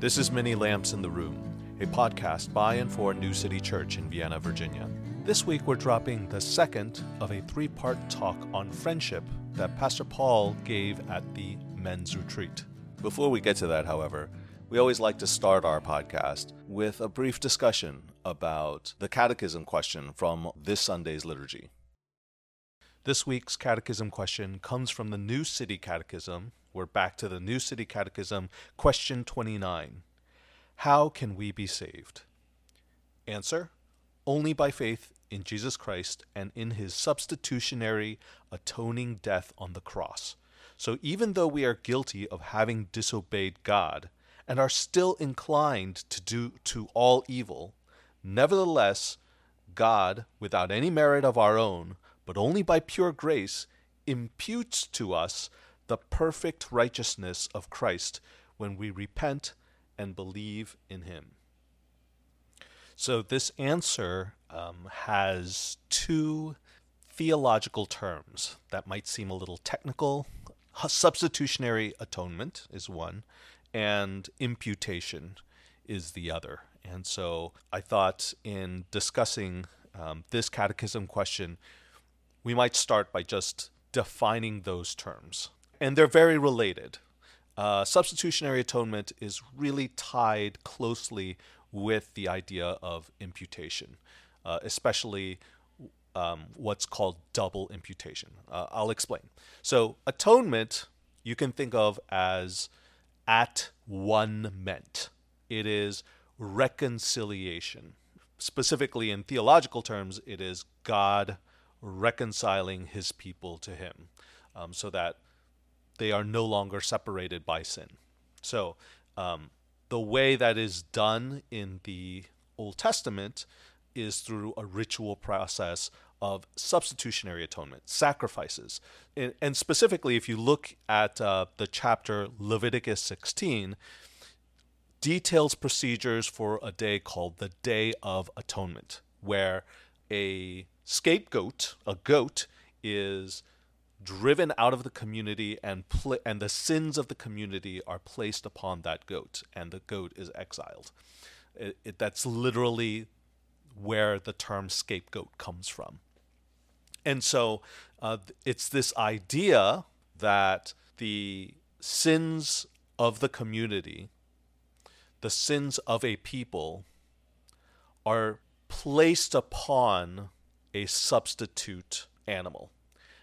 This is Many Lamps in the Room, a podcast by and for New City Church in Vienna, Virginia. This week we're dropping the second of a three part talk on friendship that Pastor Paul gave at the men's retreat. Before we get to that, however, we always like to start our podcast with a brief discussion about the catechism question from this Sunday's liturgy. This week's catechism question comes from the New City Catechism, we're back to the New City Catechism, question 29. How can we be saved? Answer Only by faith in Jesus Christ and in his substitutionary atoning death on the cross. So even though we are guilty of having disobeyed God and are still inclined to do to all evil, nevertheless God, without any merit of our own, but only by pure grace, imputes to us the perfect righteousness of Christ when we repent and believe in Him. So, this answer um, has two theological terms that might seem a little technical. Substitutionary atonement is one, and imputation is the other. And so, I thought in discussing um, this catechism question, we might start by just defining those terms and they're very related. Uh, substitutionary atonement is really tied closely with the idea of imputation, uh, especially um, what's called double imputation. Uh, I'll explain. So, atonement you can think of as at one meant, it is reconciliation. Specifically, in theological terms, it is God reconciling his people to him um, so that they are no longer separated by sin. So, um, the way that is done in the Old Testament is through a ritual process of substitutionary atonement, sacrifices. And, and specifically, if you look at uh, the chapter Leviticus 16, details procedures for a day called the Day of Atonement, where a scapegoat, a goat, is driven out of the community and pl- and the sins of the community are placed upon that goat and the goat is exiled. It, it, that's literally where the term scapegoat comes from. And so uh, it's this idea that the sins of the community the sins of a people are placed upon a substitute animal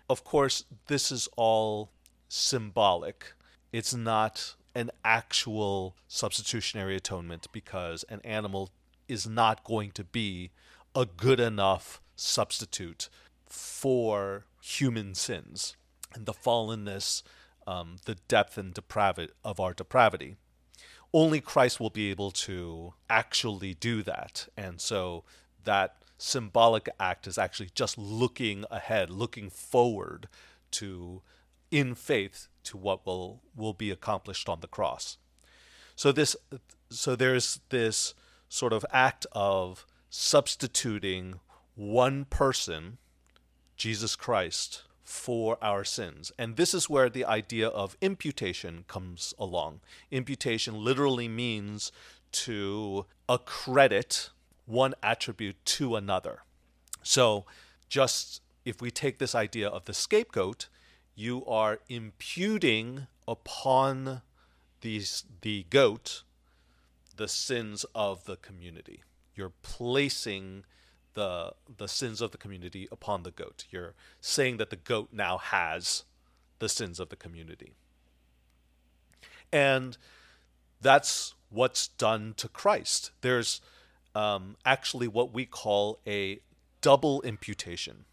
of course, this is all symbolic. It's not an actual substitutionary atonement because an animal is not going to be a good enough substitute for human sins and the fallenness, um, the depth and depravity of our depravity. Only Christ will be able to actually do that. And so that symbolic act is actually just looking ahead, looking forward to, in faith, to what will, will be accomplished on the cross. So this, so there's this sort of act of substituting one person, Jesus Christ, for our sins. And this is where the idea of imputation comes along. Imputation literally means to accredit one attribute to another. So, just if we take this idea of the scapegoat, you are imputing upon these, the goat the sins of the community. You're placing the the sins of the community upon the goat. You're saying that the goat now has the sins of the community. And that's what's done to Christ. There's um, actually what we call a double imputation.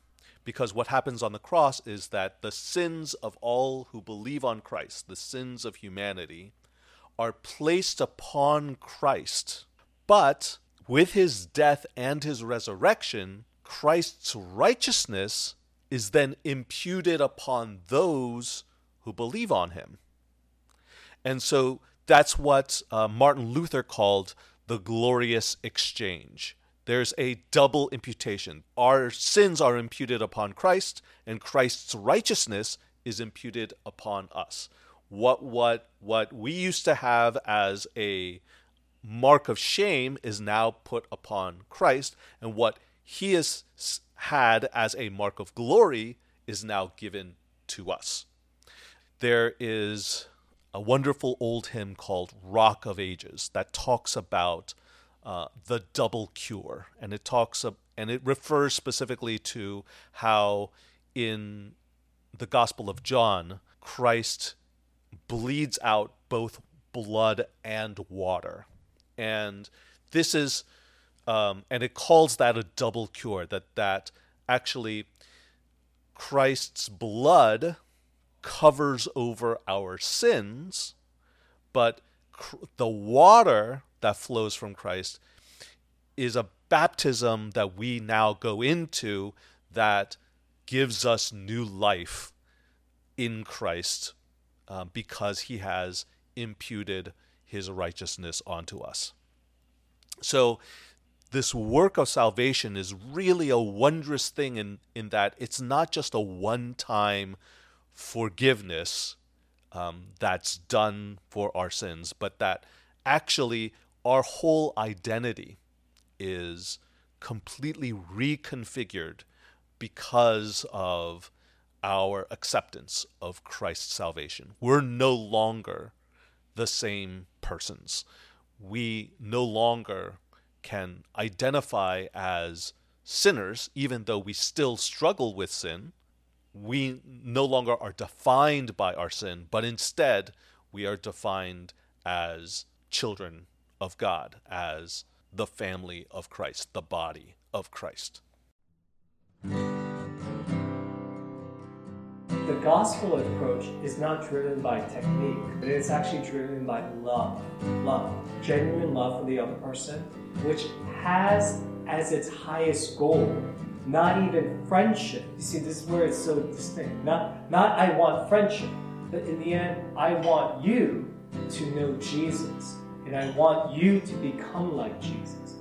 Because what happens on the cross is that the sins of all who believe on Christ, the sins of humanity, are placed upon Christ. But with his death and his resurrection, Christ's righteousness is then imputed upon those who believe on him. And so that's what uh, Martin Luther called the glorious exchange. There's a double imputation. Our sins are imputed upon Christ, and Christ's righteousness is imputed upon us. what what what we used to have as a mark of shame is now put upon Christ, and what he has had as a mark of glory is now given to us. There is a wonderful old hymn called Rock of Ages that talks about uh, the double cure, and it talks and it refers specifically to how in the Gospel of John, Christ bleeds out both blood and water, and this is um, and it calls that a double cure. That that actually Christ's blood covers over our sins, but cr- the water that flows from Christ is a baptism that we now go into that gives us new life in Christ uh, because he has imputed his righteousness onto us. So, this work of salvation is really a wondrous thing in, in that it's not just a one time forgiveness um, that's done for our sins, but that actually our whole identity is completely reconfigured because of our acceptance of Christ's salvation. We're no longer the same persons. We no longer can identify as sinners, even though we still struggle with sin we no longer are defined by our sin, but instead we are defined as children of God, as the family of Christ, the body of Christ. The gospel approach is not driven by technique, but it's actually driven by love. Love. Genuine love for the other person, which has as its highest goal not even friendship. You see, this is where it's so distinct. Not, not I want friendship, but in the end, I want you to know Jesus, and I want you to become like Jesus.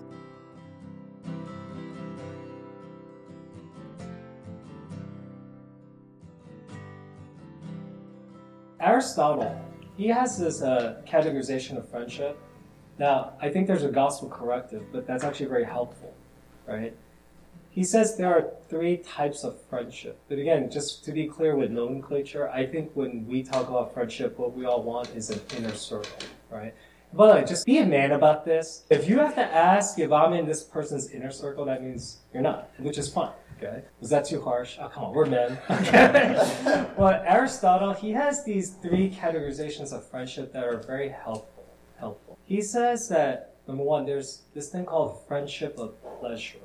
Aristotle, he has this uh, categorization of friendship. Now, I think there's a gospel corrective, but that's actually very helpful, right? He says there are three types of friendship. But again, just to be clear with nomenclature, I think when we talk about friendship, what we all want is an inner circle, right? But just be a man about this. If you have to ask if I'm in this person's inner circle, that means you're not, which is fine. Okay. Was that too harsh? Oh, come on, we're men. Okay. well, Aristotle, he has these three categorizations of friendship that are very helpful. Helpful. He says that number one, there's this thing called friendship of pleasure.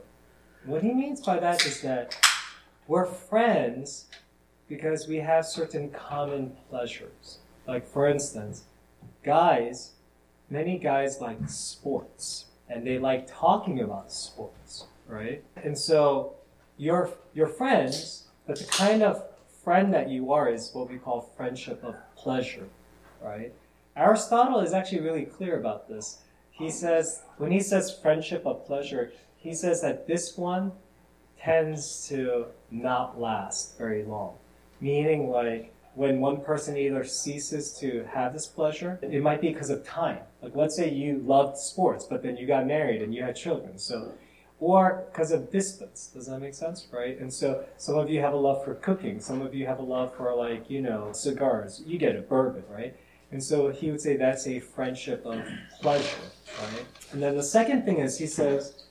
What he means by that is that we're friends because we have certain common pleasures. Like, for instance, guys, many guys like sports and they like talking about sports, right? And so you're, you're friends, but the kind of friend that you are is what we call friendship of pleasure, right? Aristotle is actually really clear about this. He says, when he says friendship of pleasure, he says that this one tends to not last very long. Meaning, like, when one person either ceases to have this pleasure, it might be because of time. Like, let's say you loved sports, but then you got married and you had children. So, or because of distance. Does that make sense? Right? And so, some of you have a love for cooking. Some of you have a love for, like, you know, cigars. You get a bourbon, right? And so he would say that's a friendship of pleasure, right? And then the second thing is he says,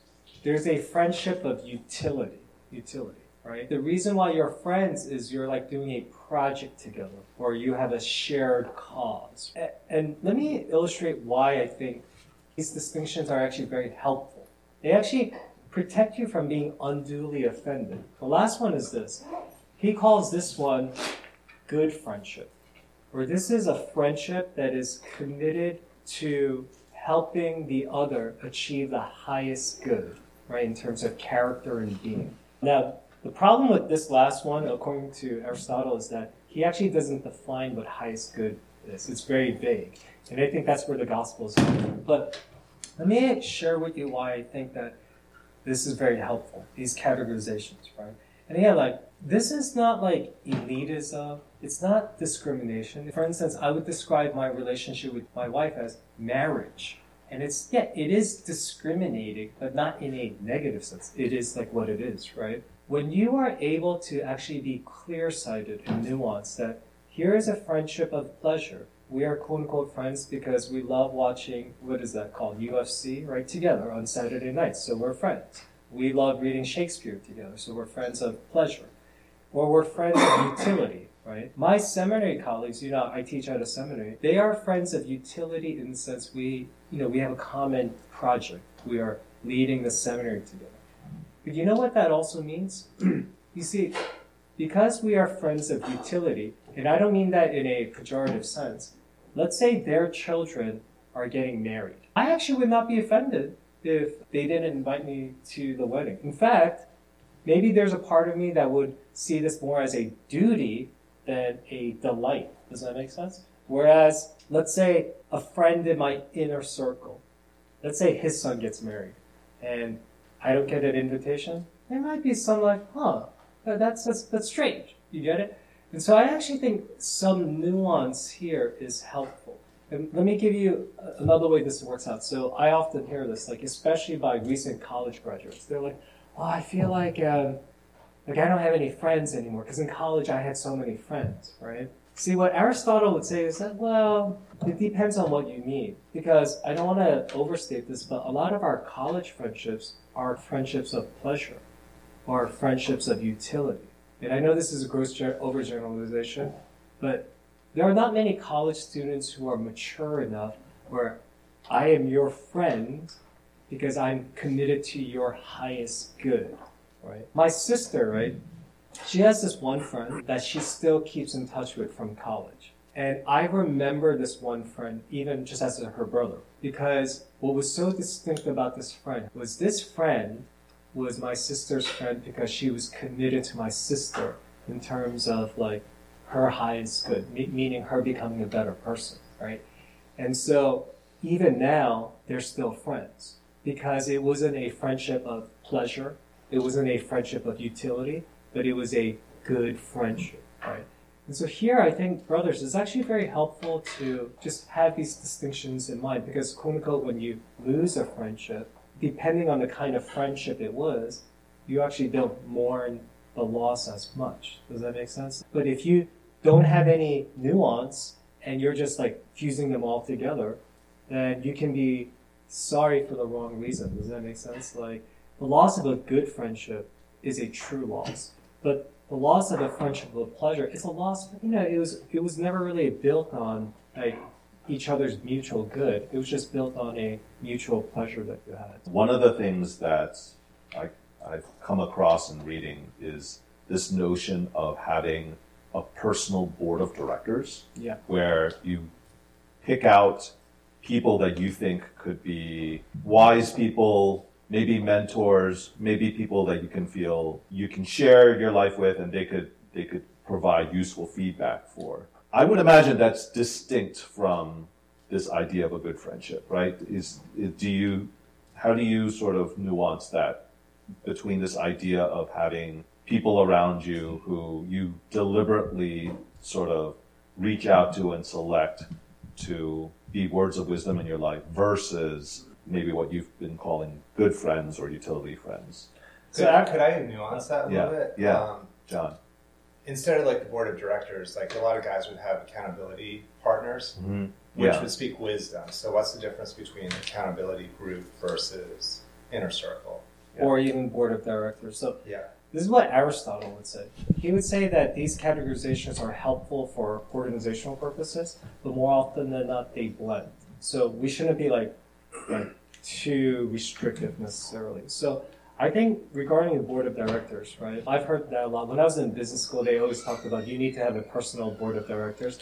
there's a friendship of utility. Utility, right? The reason why you're friends is you're like doing a project together or you have a shared cause. And let me illustrate why I think these distinctions are actually very helpful. They actually protect you from being unduly offended. The last one is this. He calls this one good friendship, or this is a friendship that is committed to helping the other achieve the highest good right, in terms of character and being. Now, the problem with this last one, according to Aristotle, is that he actually doesn't define what highest good is. It's very vague. And I think that's where the gospel is But let me share with you why I think that this is very helpful, these categorizations, right? And yeah, like this is not like elitism. It's not discrimination. For instance, I would describe my relationship with my wife as marriage. And it's, yeah, it is discriminating, but not in a negative sense. It is like what it is, right? When you are able to actually be clear sighted and nuanced, that here is a friendship of pleasure. We are quote unquote friends because we love watching, what is that called? UFC, right? Together on Saturday nights. So we're friends. We love reading Shakespeare together. So we're friends of pleasure. Or we're friends of utility right? My seminary colleagues, you know, I teach at a seminary, they are friends of utility in the sense we, you know, we have a common project. We are leading the seminary together. But you know what that also means? you see, because we are friends of utility, and I don't mean that in a pejorative sense, let's say their children are getting married. I actually would not be offended if they didn't invite me to the wedding. In fact, maybe there's a part of me that would see this more as a duty than a delight. Does that make sense? Whereas, let's say a friend in my inner circle, let's say his son gets married, and I don't get an invitation, there might be some like, huh, that's, that's, that's strange. You get it? And so I actually think some nuance here is helpful. And let me give you another way this works out. So I often hear this, like especially by recent college graduates. They're like, "Oh, I feel like um, like I don't have any friends anymore because in college I had so many friends, right? See, what Aristotle would say is that, well, it depends on what you mean. Because I don't want to overstate this, but a lot of our college friendships are friendships of pleasure or friendships of utility. And I know this is a gross overgeneralization, but there are not many college students who are mature enough where I am your friend because I'm committed to your highest good right? My sister, right? She has this one friend that she still keeps in touch with from college. And I remember this one friend even just as her brother because what was so distinct about this friend was this friend was my sister's friend because she was committed to my sister in terms of like her highest good, meaning her becoming a better person, right? And so even now, they're still friends because it wasn't a friendship of pleasure it wasn't a friendship of utility, but it was a good friendship, right? And so here, I think, brothers, it's actually very helpful to just have these distinctions in mind because, quote unquote, when you lose a friendship, depending on the kind of friendship it was, you actually don't mourn the loss as much. Does that make sense? But if you don't have any nuance and you're just like fusing them all together, then you can be sorry for the wrong reason. Does that make sense? Like, the loss of a good friendship is a true loss. But the loss of a friendship of pleasure is a loss, you know, it was it was never really built on like each other's mutual good. It was just built on a mutual pleasure that you had. One of the things that I, I've come across in reading is this notion of having a personal board of directors. Yeah. Where you pick out people that you think could be wise people maybe mentors, maybe people that you can feel you can share your life with and they could they could provide useful feedback for. I would imagine that's distinct from this idea of a good friendship, right? Is, is do you how do you sort of nuance that between this idea of having people around you who you deliberately sort of reach out to and select to be words of wisdom in your life versus maybe what you've been calling good friends or utility friends. So could, could I nuance that a yeah, little bit? Yeah, um, John. Instead of like the board of directors, like a lot of guys would have accountability partners, mm-hmm. which yeah. would speak wisdom. So what's the difference between accountability group versus inner circle? Yeah. Or even board of directors. So yeah. This is what Aristotle would say. He would say that these categorizations are helpful for organizational purposes, but more often than not, they blend. So we shouldn't be like too restrictive necessarily. So I think regarding the board of directors, right? I've heard that a lot. When I was in business school, they always talked about you need to have a personal board of directors.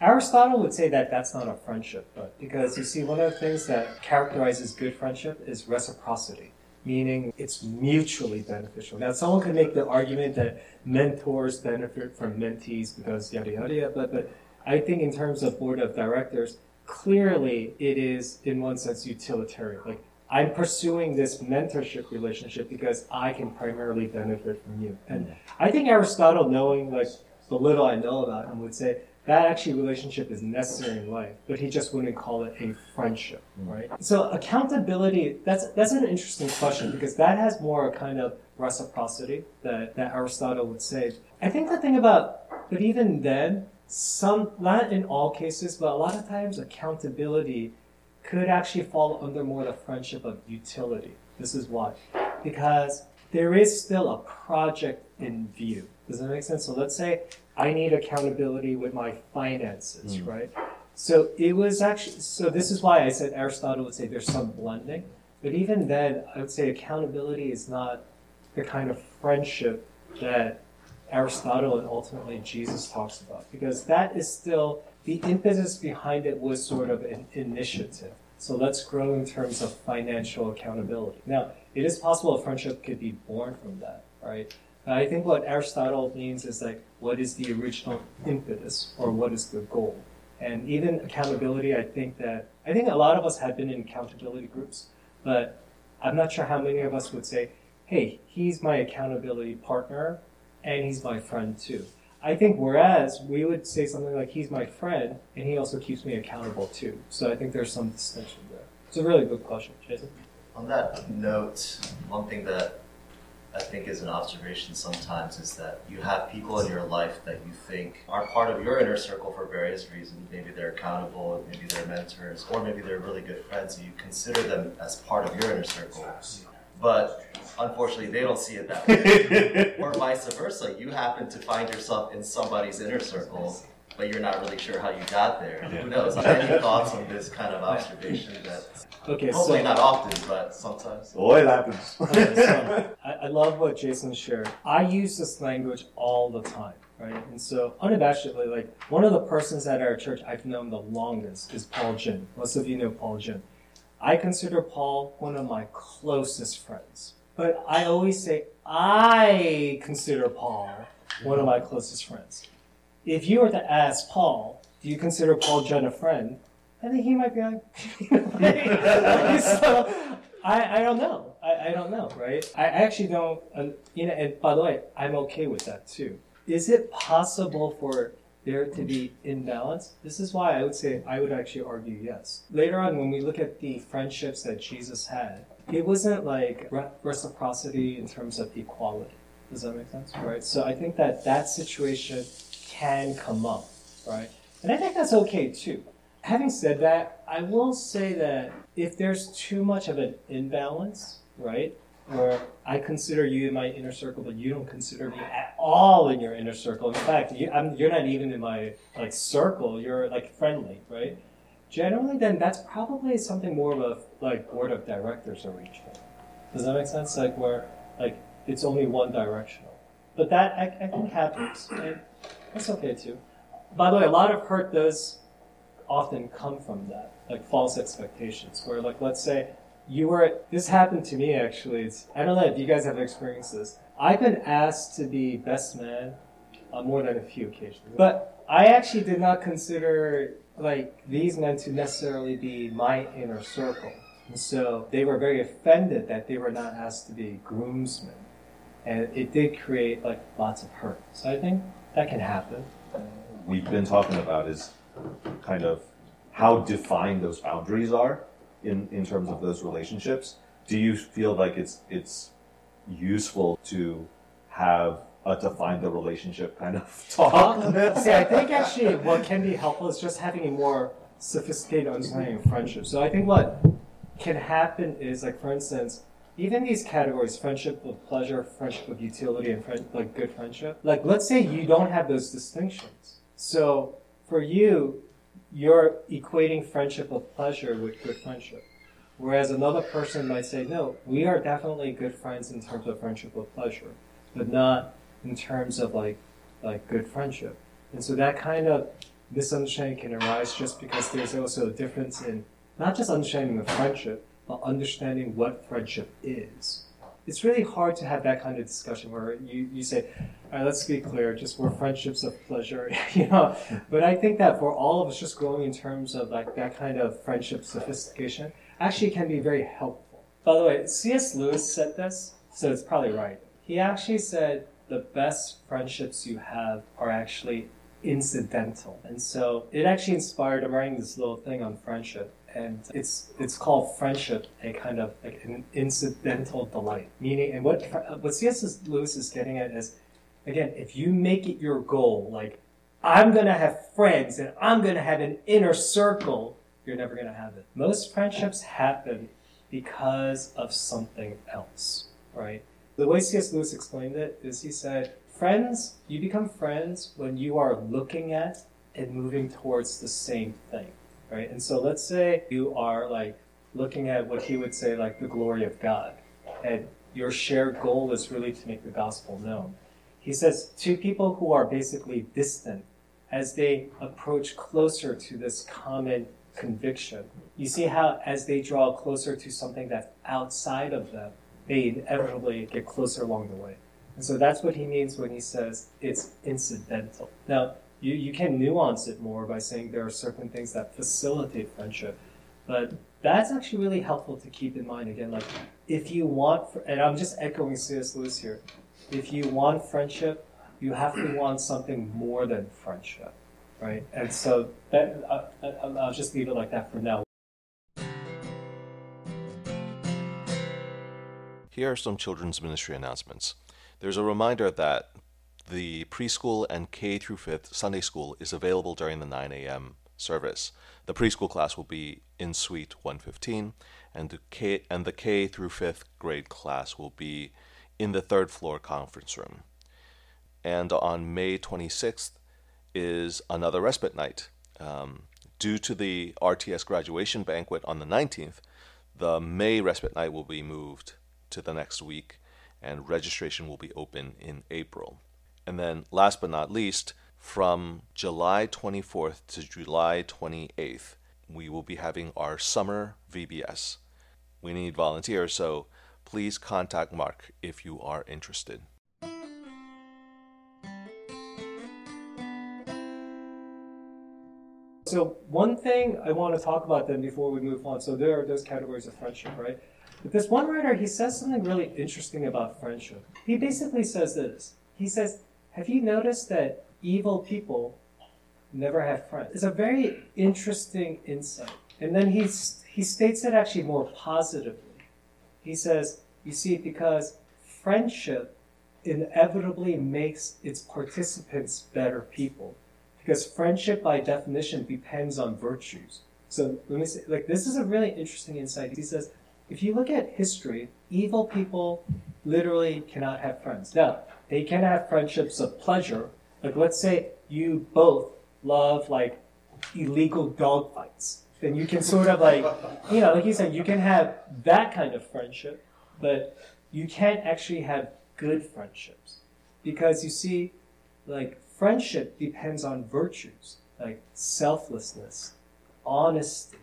Aristotle would say that that's not a friendship, but because you see, one of the things that characterizes good friendship is reciprocity, meaning it's mutually beneficial. Now, someone could make the argument that mentors benefit from mentees because yada yada yada, but, but I think in terms of board of directors, clearly it is in one sense utilitarian. Like I'm pursuing this mentorship relationship because I can primarily benefit from you. And I think Aristotle, knowing like the little I know about him, would say that actually relationship is necessary in life, but he just wouldn't call it a friendship, mm. right? So accountability, that's that's an interesting question because that has more a kind of reciprocity that, that Aristotle would say. I think the thing about, but even then, some, not in all cases, but a lot of times accountability could actually fall under more the friendship of utility. This is why. Because there is still a project in view. Does that make sense? So let's say I need accountability with my finances, mm. right? So it was actually, so this is why I said Aristotle would say there's some blending. But even then, I would say accountability is not the kind of friendship that Aristotle and ultimately Jesus talks about, because that is still the impetus behind it was sort of an initiative. So let's grow in terms of financial accountability. Now, it is possible a friendship could be born from that, right? I think what Aristotle means is like, what is the original impetus or what is the goal? And even accountability, I think that, I think a lot of us have been in accountability groups, but I'm not sure how many of us would say, hey, he's my accountability partner and he's my friend too. I think whereas we would say something like he's my friend and he also keeps me accountable too. So I think there's some distinction there. It's a really good question, Jason. On that note, one thing that I think is an observation sometimes is that you have people in your life that you think are part of your inner circle for various reasons. Maybe they're accountable, maybe they're mentors, or maybe they're really good friends. and you consider them as part of your inner circle. But unfortunately, they don't see it that way. or vice versa. You happen to find yourself in somebody's inner circle, but you're not really sure how you got there. Yeah. Who knows? Any thoughts on this kind of observation that Okay, hopefully so, not often, but sometimes. Oh, it happens. okay, so I, I love what Jason shared. I use this language all the time, right? And so unabashedly, like one of the persons at our church I've known the longest is Paul Jin. Most of you know Paul Jin. I consider Paul one of my closest friends. But I always say, I consider Paul one of my closest friends. If you were to ask Paul, do you consider Paul Jin a friend? I think he might be like, so I, I don't know. I, I don't know, right? I actually don't, uh, you know, and by the way, I'm okay with that too. Is it possible for there to be imbalance? This is why I would say I would actually argue yes. Later on, when we look at the friendships that Jesus had, it wasn't like reciprocity in terms of equality. Does that make sense? Right. So I think that that situation can come up, right? And I think that's okay too. Having said that, I will say that if there's too much of an imbalance, right, where I consider you in my inner circle, but you don't consider me at all in your inner circle. In fact, you, you're not even in my like circle. You're like friendly, right? Generally, then that's probably something more of a like board of directors arrangement. Does that make sense? Like where like it's only one directional. But that I, I think happens, and that's okay too. By the way, a lot of hurt does often come from that, like false expectations. Where like let's say you were this happened to me actually. It's, i don't know if you guys have experienced this. I've been asked to be best man on more than a few occasions. But i actually did not consider like these men to necessarily be my inner circle. And so they were very offended that they were not asked to be groomsmen. And it did create like lots of hurt. So i think that can happen. We've been talking about is kind of how defined those boundaries are in, in terms of those relationships. Do you feel like it's it's useful to have a define the relationship kind of talk? Uh, see, I think actually what can be helpful is just having a more sophisticated understanding of friendship. So I think what can happen is like for instance, even these categories, friendship of pleasure, friendship of utility, and friend, like good friendship. Like let's say you don't have those distinctions. So for you, you're equating friendship of pleasure with good friendship. Whereas another person might say, no, we are definitely good friends in terms of friendship of pleasure, but not in terms of like like good friendship. And so that kind of misunderstanding can arise just because there's also a difference in not just understanding of friendship, but understanding what friendship is it's really hard to have that kind of discussion where you, you say, all right, let's be clear, just we're friendships of pleasure, you know. But I think that for all of us, just growing in terms of like that kind of friendship sophistication actually can be very helpful. By the way, C.S. Lewis said this, so it's probably right. He actually said the best friendships you have are actually incidental. And so it actually inspired I'm writing this little thing on friendship. And it's it's called friendship, a kind of like an incidental delight. Meaning, and what what C.S. Lewis is getting at is, again, if you make it your goal, like I'm gonna have friends and I'm gonna have an inner circle, you're never gonna have it. Most friendships happen because of something else, right? The way C.S. Lewis explained it is he said, friends, you become friends when you are looking at and moving towards the same thing, right? And so let's say you are like looking at what he would say like the glory of God, and your shared goal is really to make the gospel known. He says two people who are basically distant as they approach closer to this common conviction. You see how, as they draw closer to something that's outside of them, they inevitably get closer along the way. And so that's what he means when he says it's incidental. Now, you, you can nuance it more by saying there are certain things that facilitate friendship, but that's actually really helpful to keep in mind. Again, like if you want, and I'm just echoing C.S. Lewis here, if you want friendship, you have to want something more than friendship right? And so that, uh, uh, I'll just leave it like that for now. Here are some children's ministry announcements. There's a reminder that the preschool and K through 5th Sunday school is available during the 9 a.m. service. The preschool class will be in suite 115 and the K and the K through 5th grade class will be in the third floor conference room. And on May 26th, is another respite night. Um, due to the RTS graduation banquet on the 19th, the May respite night will be moved to the next week, and registration will be open in April. And then, last but not least, from July 24th to July 28th, we will be having our summer VBS. We need volunteers, so please contact Mark if you are interested. So one thing I want to talk about then before we move on. So there are those categories of friendship, right? But this one writer, he says something really interesting about friendship. He basically says this. He says, "Have you noticed that evil people never have friends?" It's a very interesting insight. And then he he states it actually more positively. He says, "You see, because friendship inevitably makes its participants better people." because friendship by definition depends on virtues. So let me say, like, this is a really interesting insight. He says, if you look at history, evil people literally cannot have friends. Now, they can have friendships of pleasure. Like, let's say you both love, like, illegal dog fights. Then you can sort of, like, you know, like you said, you can have that kind of friendship, but you can't actually have good friendships. Because you see, like, friendship depends on virtues like selflessness, honesty,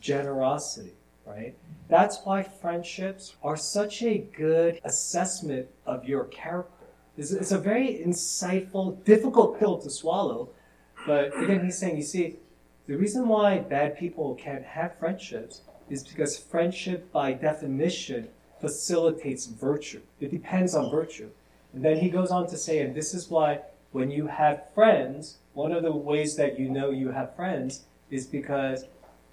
generosity, right? That's why friendships are such a good assessment of your character. It's, it's a very insightful, difficult pill to swallow, but again, he's saying, you see, the reason why bad people can't have friendships is because friendship, by definition, facilitates virtue. It depends on virtue. And then he goes on to say, and this is why when you have friends, one of the ways that you know you have friends is because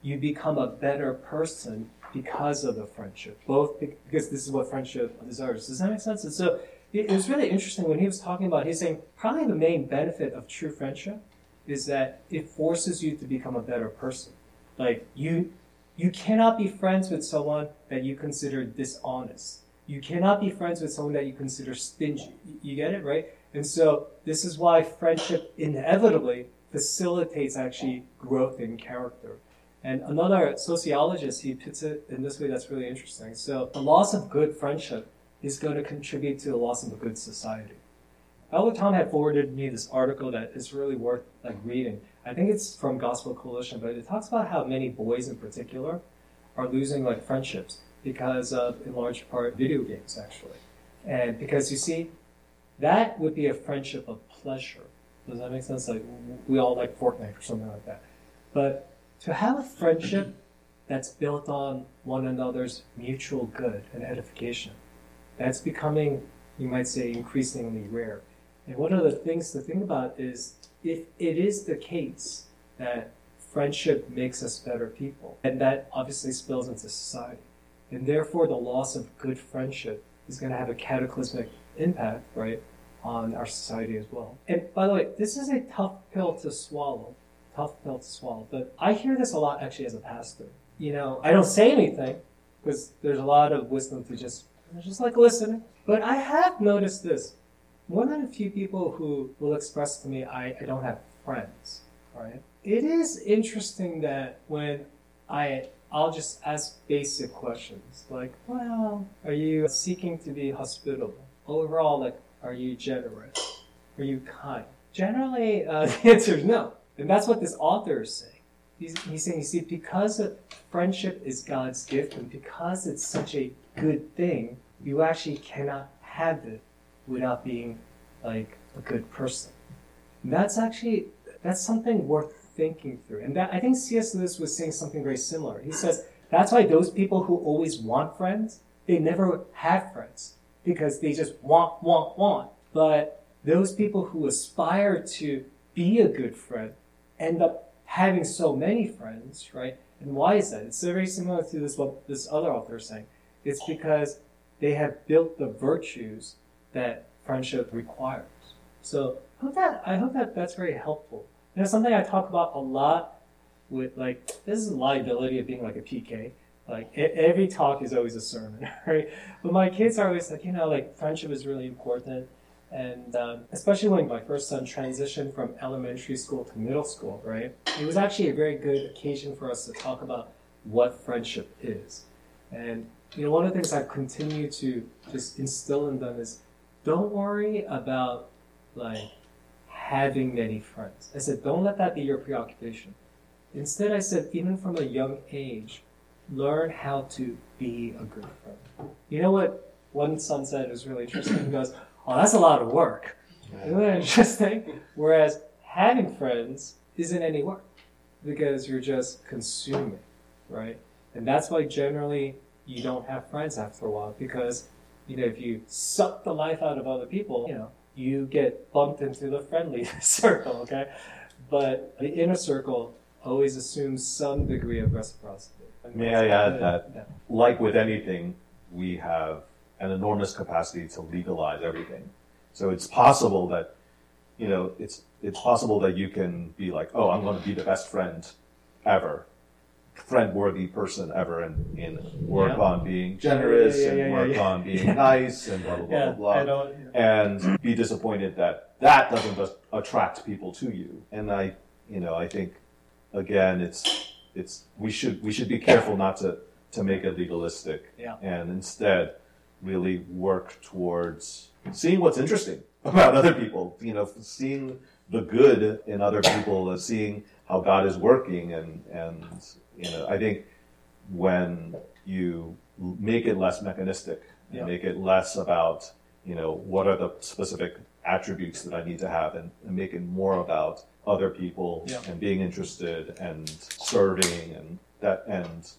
you become a better person because of the friendship. Both because this is what friendship deserves. Does that make sense? And so it was really interesting when he was talking about. He's saying probably the main benefit of true friendship is that it forces you to become a better person. Like you, you cannot be friends with someone that you consider dishonest. You cannot be friends with someone that you consider stingy. You get it, right? And so this is why friendship inevitably facilitates actually growth in character. And another sociologist, he puts it in this way that's really interesting. So the loss of good friendship is going to contribute to the loss of a good society. Elder Tom had forwarded me this article that is really worth like reading. I think it's from Gospel Coalition, but it talks about how many boys in particular are losing like friendships because of, in large part, video games actually. And because you see, that would be a friendship of pleasure. Does that make sense? Like we all like Fortnite or something like that. But to have a friendship that's built on one another's mutual good and edification. That's becoming, you might say, increasingly rare. And one of the things to think about is if it is the case that friendship makes us better people, and that obviously spills into society, and therefore the loss of good friendship is going to have a cataclysmic impact, right, on our society as well. And by the way, this is a tough pill to swallow, tough pill to swallow, but I hear this a lot actually as a pastor. You know, I don't say anything because there's a lot of wisdom to just just like listening. But I have noticed this. One of the few people who will express to me, I, I don't have friends, right? It is interesting that when I I'll just ask basic questions like, well, are you seeking to be hospitable? Overall, like, are you generous? Are you kind? Generally, uh, the answer is no. And that's what this author is saying. He's, he's saying, you see, because friendship is God's gift and because it's such a good thing, you actually cannot have it without being like a good person. And that's actually, that's something worth thinking through. And that, I think C.S. Lewis was saying something very similar. He says, that's why those people who always want friends, they never have friends because they just want, want, want. But those people who aspire to be a good friend end up having so many friends, right? And why is that? It's very similar to this what this other author is saying. It's because they have built the virtues that friendship requires. So I hope that I hope that that's very helpful. You know, something I talk about a lot with like this is the liability of being like a PK. Like every talk is always a sermon, right? But my kids are always like, you know, like friendship is really important, and um, especially when my first son transitioned from elementary school to middle school, right? It was actually a very good occasion for us to talk about what friendship is, and you know, one of the things I've continued to just instill in them is, don't worry about like having many friends. I said, don't let that be your preoccupation. Instead, I said, even from a young age, learn how to be a good friend. You know what one son said is really interesting? He goes, oh, that's a lot of work. Isn't that interesting? Whereas having friends isn't any work because you're just consuming, right? And that's why generally you don't have friends after a while because, you know, if you suck the life out of other people, you know, you get bumped into the friendly circle, okay? But the inner circle always assumes some degree of reciprocity. May I add that, yeah. like with anything, we have an enormous capacity to legalize everything. So it's possible that, you know, it's it's possible that you can be like, oh, I'm going to be the best friend ever, friend worthy person ever, and, and work yeah. on being generous yeah, and work on being nice and blah blah blah blah, blah and be disappointed that that doesn't just attract people to you. And I, you know, I think again, it's it's we should we should be careful not to to make it legalistic, yeah. and instead really work towards seeing what's interesting about other people. You know, seeing the good in other people, and seeing how God is working, and and you know, I think when you make it less mechanistic, yeah. make it less about you know what are the specific attributes that I need to have, and, and make it more about other people yeah. and being interested and serving and that and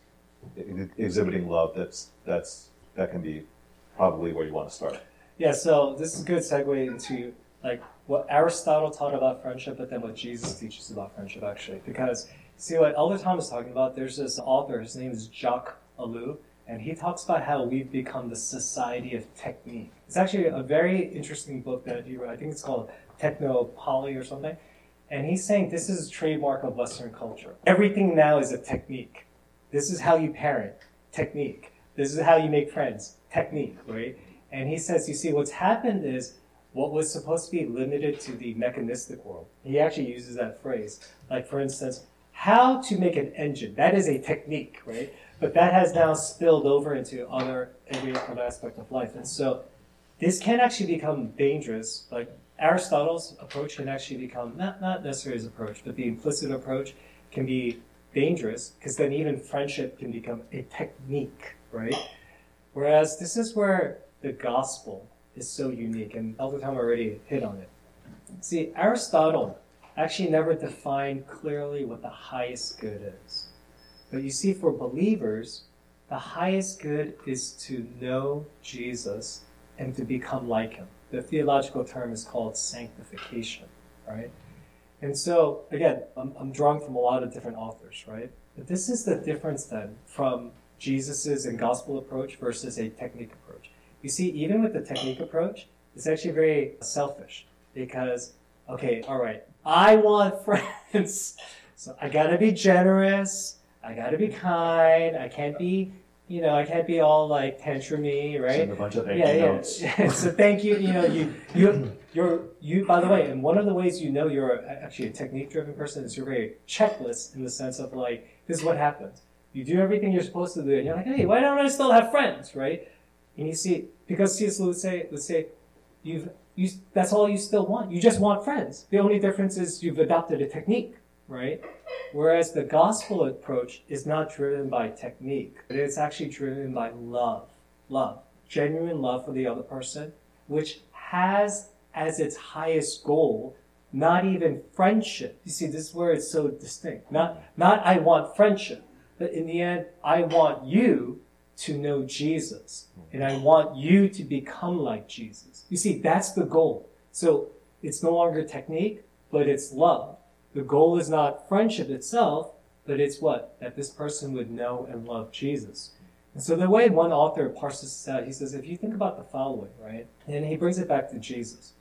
exhibiting love that's that's that can be probably where you want to start. Yeah so this is a good segue into like what aristotle taught about friendship but then what jesus teaches about friendship actually. Because see what elder tom is talking about? There's this author his name is jacques ellul and he talks about how we've become the society of technique. It's actually a very interesting book that he wrote. I think it's called technopoly or something. And he's saying this is a trademark of Western culture. Everything now is a technique. This is how you parent, technique. This is how you make friends, technique, right? And he says, you see, what's happened is what was supposed to be limited to the mechanistic world. He actually uses that phrase. Like, for instance, how to make an engine. That is a technique, right? But that has now spilled over into other every other aspect of life. And so this can actually become dangerous. Like Aristotle's approach can actually become not, not necessarily his approach, but the implicit approach can be dangerous because then even friendship can become a technique, right? Whereas this is where the gospel is so unique, and Elder Tom already hit on it. See, Aristotle actually never defined clearly what the highest good is. But you see, for believers, the highest good is to know Jesus and to become like him. The theological term is called sanctification, right? And so, again, I'm, I'm drawing from a lot of different authors, right? But this is the difference then from Jesus's and gospel approach versus a technique approach. You see, even with the technique approach, it's actually very selfish because, okay, all right, I want friends, so I gotta be generous, I gotta be kind, I can't be you know, I can't be all like tantrumy, right? Send a bunch of thank yeah, you yeah. notes. so thank you. You know, you you you're you. By the way, and one of the ways you know you're actually a technique-driven person is you're very checklist in the sense of like this is what happens. You do everything you're supposed to do, and you're like, hey, why don't I still have friends, right? And you see, because C.S. Lewis say, let's say, you've you that's all you still want. You just want friends. The only difference is you've adopted a technique, right? Whereas the gospel approach is not driven by technique, but it's actually driven by love. Love. Genuine love for the other person, which has as its highest goal not even friendship. You see, this is where it's so distinct. Not, not I want friendship, but in the end, I want you to know Jesus. And I want you to become like Jesus. You see, that's the goal. So it's no longer technique, but it's love. The goal is not friendship itself, but it's what? That this person would know and love Jesus. And so the way one author parses this out, he says, if you think about the following, right? And he brings it back to Jesus.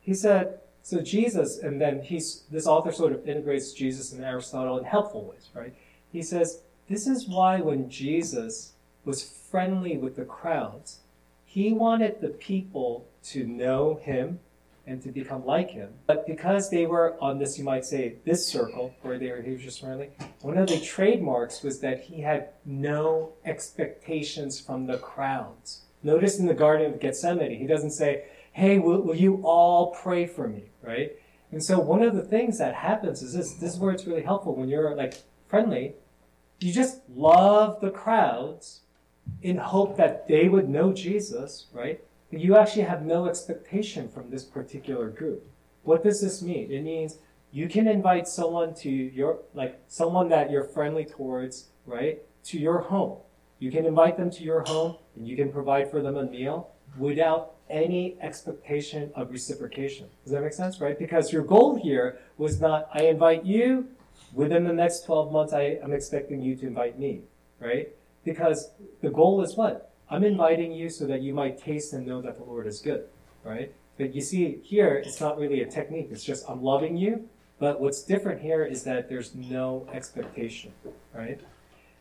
He said, so Jesus, and then he's this author sort of integrates Jesus and Aristotle in helpful ways, right? He says, this is why when Jesus was friendly with the crowds, he wanted the people to know him and to become like him. But because they were on this, you might say, this circle where they were, he was just friendly, one of the trademarks was that he had no expectations from the crowds. Notice in the Garden of Gethsemane, he doesn't say, hey, will, will you all pray for me, right? And so one of the things that happens is this, this is where it's really helpful when you're like friendly, you just love the crowds in hope that they would know Jesus, right? But you actually have no expectation from this particular group. What does this mean? It means you can invite someone to your, like someone that you're friendly towards, right, to your home. You can invite them to your home and you can provide for them a meal without any expectation of reciprocation. Does that make sense, right? Because your goal here was not, I invite you, within the next 12 months, I am expecting you to invite me, right? Because the goal is what? I'm inviting you so that you might taste and know that the Lord is good, right? But you see, here, it's not really a technique. It's just, I'm loving you. But what's different here is that there's no expectation, right?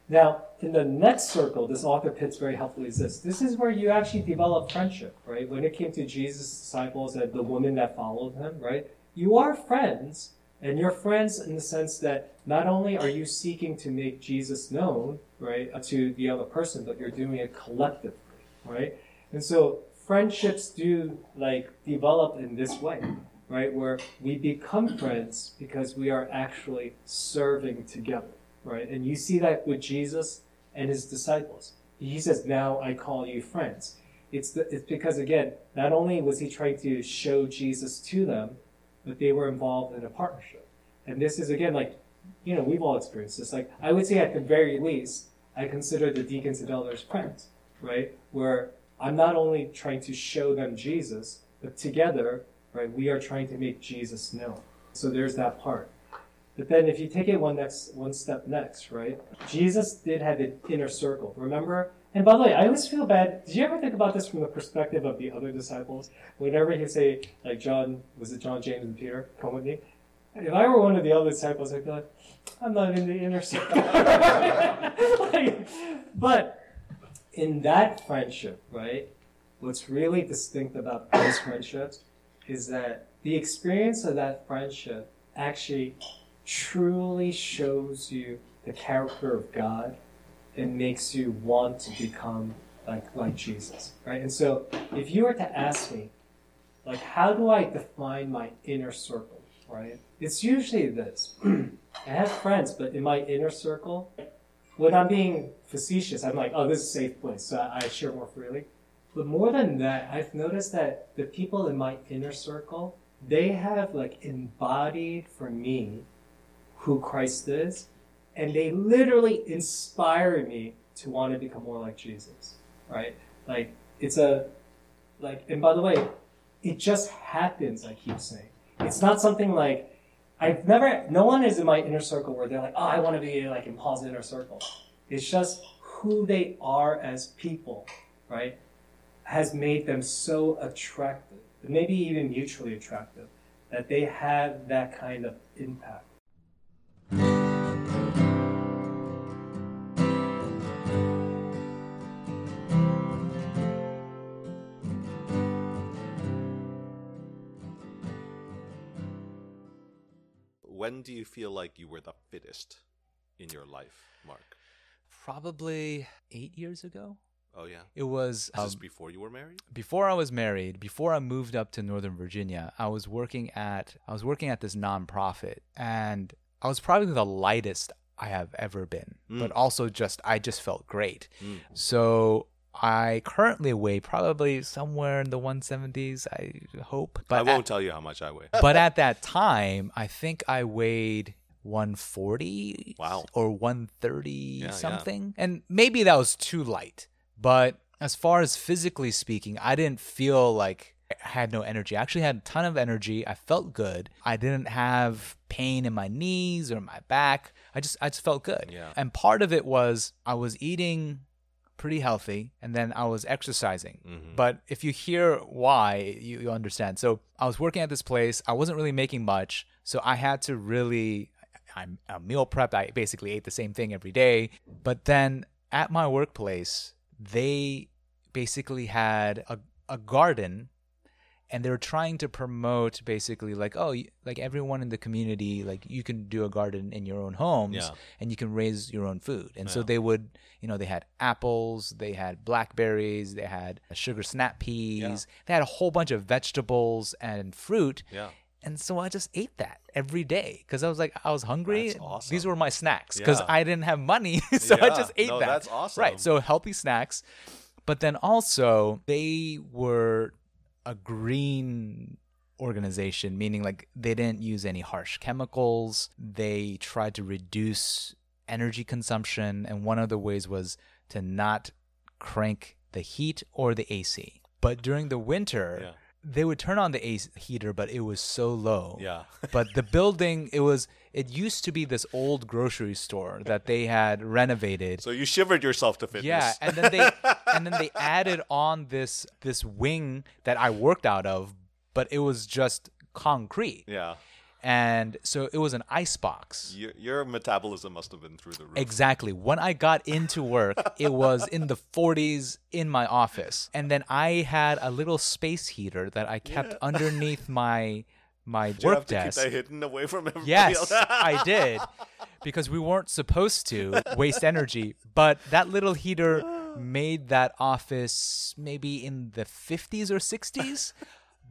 Now, in the next circle, this author pits very helpfully is this. This is where you actually develop friendship, right? When it came to Jesus' disciples and the woman that followed him, right? You are friends, and you're friends in the sense that not only are you seeking to make Jesus known, right, uh, to the other person, but you're doing it collectively, right? And so friendships do like develop in this way, right? Where we become friends because we are actually serving together, right? And you see that with Jesus and his disciples. He says, Now I call you friends. It's, the, it's because, again, not only was he trying to show Jesus to them, but they were involved in a partnership. And this is, again, like, you know, we've all experienced this. Like, I would say at the very least, I consider the deacons and elders friends, right? Where I'm not only trying to show them Jesus, but together, right, we are trying to make Jesus known. So there's that part. But then if you take it one next one step next, right? Jesus did have an inner circle. Remember? And by the way, I always feel bad. Did you ever think about this from the perspective of the other disciples? Whenever he say, like John, was it John, James, and Peter? Come with me. If I were one of the other disciples, I'd be like, I'm not in the inner circle. like, but in that friendship, right? What's really distinct about those friendships is that the experience of that friendship actually truly shows you the character of God and makes you want to become like like Jesus, right? And so, if you were to ask me, like, how do I define my inner circle, right? It's usually this: I have friends, but in my inner circle, when I'm being facetious, I'm like, oh, this is a safe place, so I share more freely. But more than that, I've noticed that the people in my inner circle, they have like embodied for me who Christ is, and they literally inspire me to want to become more like Jesus, right? Like it's a like, and by the way, it just happens. I keep saying it's not something like I've never. No one is in my inner circle where they're like, oh, I want to be like in Paul's inner circle. It's just who they are as people, right? Has made them so attractive, maybe even mutually attractive, that they have that kind of impact. When do you feel like you were the fittest in your life, Mark? Probably eight years ago. Oh yeah. It was this um, before you were married? before I was married, before I moved up to Northern Virginia, I was working at I was working at this nonprofit and I was probably the lightest I have ever been. But also just I just felt great. So I currently weigh probably somewhere in the 170s, I hope. But I won't tell you how much I weigh. but at that time, I think I weighed 140 Wow. or 130 yeah. something. And maybe that was too light. But as far as physically speaking, I didn't feel like I had no energy. I actually had a ton of energy. I felt good. I didn't have pain in my knees or my back. I just I just felt good. Yeah. And part of it was I was eating pretty healthy and then I was exercising. Mm-hmm. But if you hear why, you, you understand. So I was working at this place. I wasn't really making much. So I had to really, I'm a meal prepped. I basically ate the same thing every day. But then at my workplace, they basically had a, a garden and they're trying to promote basically like oh like everyone in the community like you can do a garden in your own homes Yeah. and you can raise your own food and so they would you know they had apples they had blackberries they had sugar snap peas they had a whole bunch of vegetables and fruit Yeah. and so I just ate that every day because I was like, I was hungry. That's awesome. These were my snacks because Yeah. I didn't have money. so I just ate No, that. that's awesome. Right. So healthy snacks. But then also, they were a green organization, meaning like they didn't use any harsh chemicals. They tried to reduce energy consumption. And one of the ways was to not crank the heat or the AC. But during the winter, Yeah. they would turn on the AC heater, but it was so low. Yeah. but the building, it was, it used to be this old grocery store that they had renovated. So you shivered yourself to fitness. Yeah, and then they and then they added on this this wing that I worked out of, but it was just concrete. yeah. And so it was an ice box. Your, your metabolism must have been through the roof. Exactly. When I got into work, it was in the 40s in my office. And then I had a little space heater that I kept underneath my my Did work desk. keep that hidden away from everybody Yes, else? I did. Because we weren't supposed to waste energy. But that little heater made that office maybe in the 50s or 60s.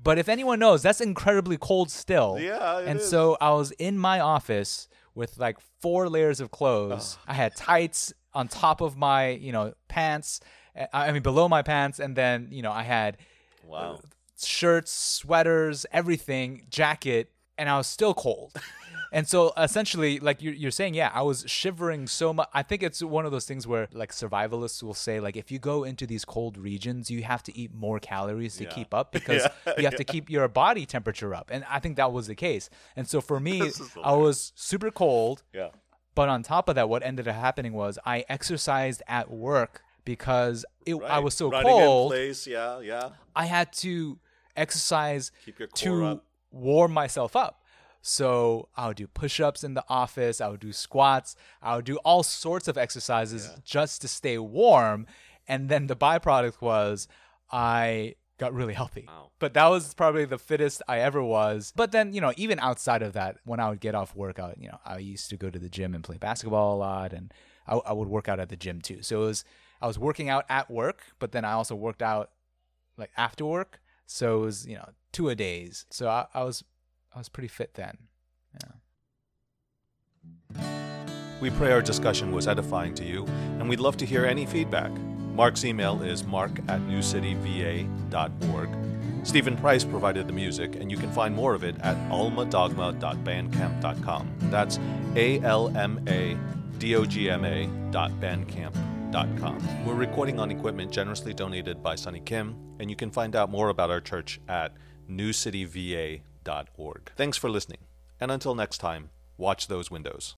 But if anyone knows, that's incredibly cold still. Yeah, And is. so I was in my office with like four layers of clothes. I had tights on top of my, you know, pants. uh, I I mean, below my pants. And then, you know, I had Wow. Shirts, sweaters, everything, jacket, and I was still cold. and so essentially, like you're, you're saying, yeah, I was shivering so much. I think it's one of those things where like survivalists will say, like, if you go into these cold regions, you have to eat more calories to Yeah. keep up because you have to keep your body temperature up. And I think that was the case. And so for me, I was super cold. Yeah. But on top of that, what ended up happening was I exercised at work because it, I was so Running in cold. place. Yeah. Yeah. I had to exercise Keep your core to up. warm myself up. So I would do push-ups in the office. I would do squats. I would do all sorts of exercises just to stay warm. And then the byproduct was I got really healthy. Wow. But that was probably the fittest I ever was. But then, you know, even outside of that, when I would get off work, I, you know, I used to go to the gym and play basketball a lot, and I, I would work out at the gym too. So it was I was working out at work, but then I also worked out like after work. So it was, you know, two a days. So I, I was I was pretty fit then. Yeah. We pray our discussion was edifying to you, and we'd love to hear any feedback. Mark's email is mark at newcityva.org. Stephen Price provided the music, and you can find more of it at almadogma.bandcamp.com. That's A L M A We're recording on equipment generously donated by Sunny Kim, and you can find out more about our church at newcityva.org. Thanks for listening, and until next time, watch those windows.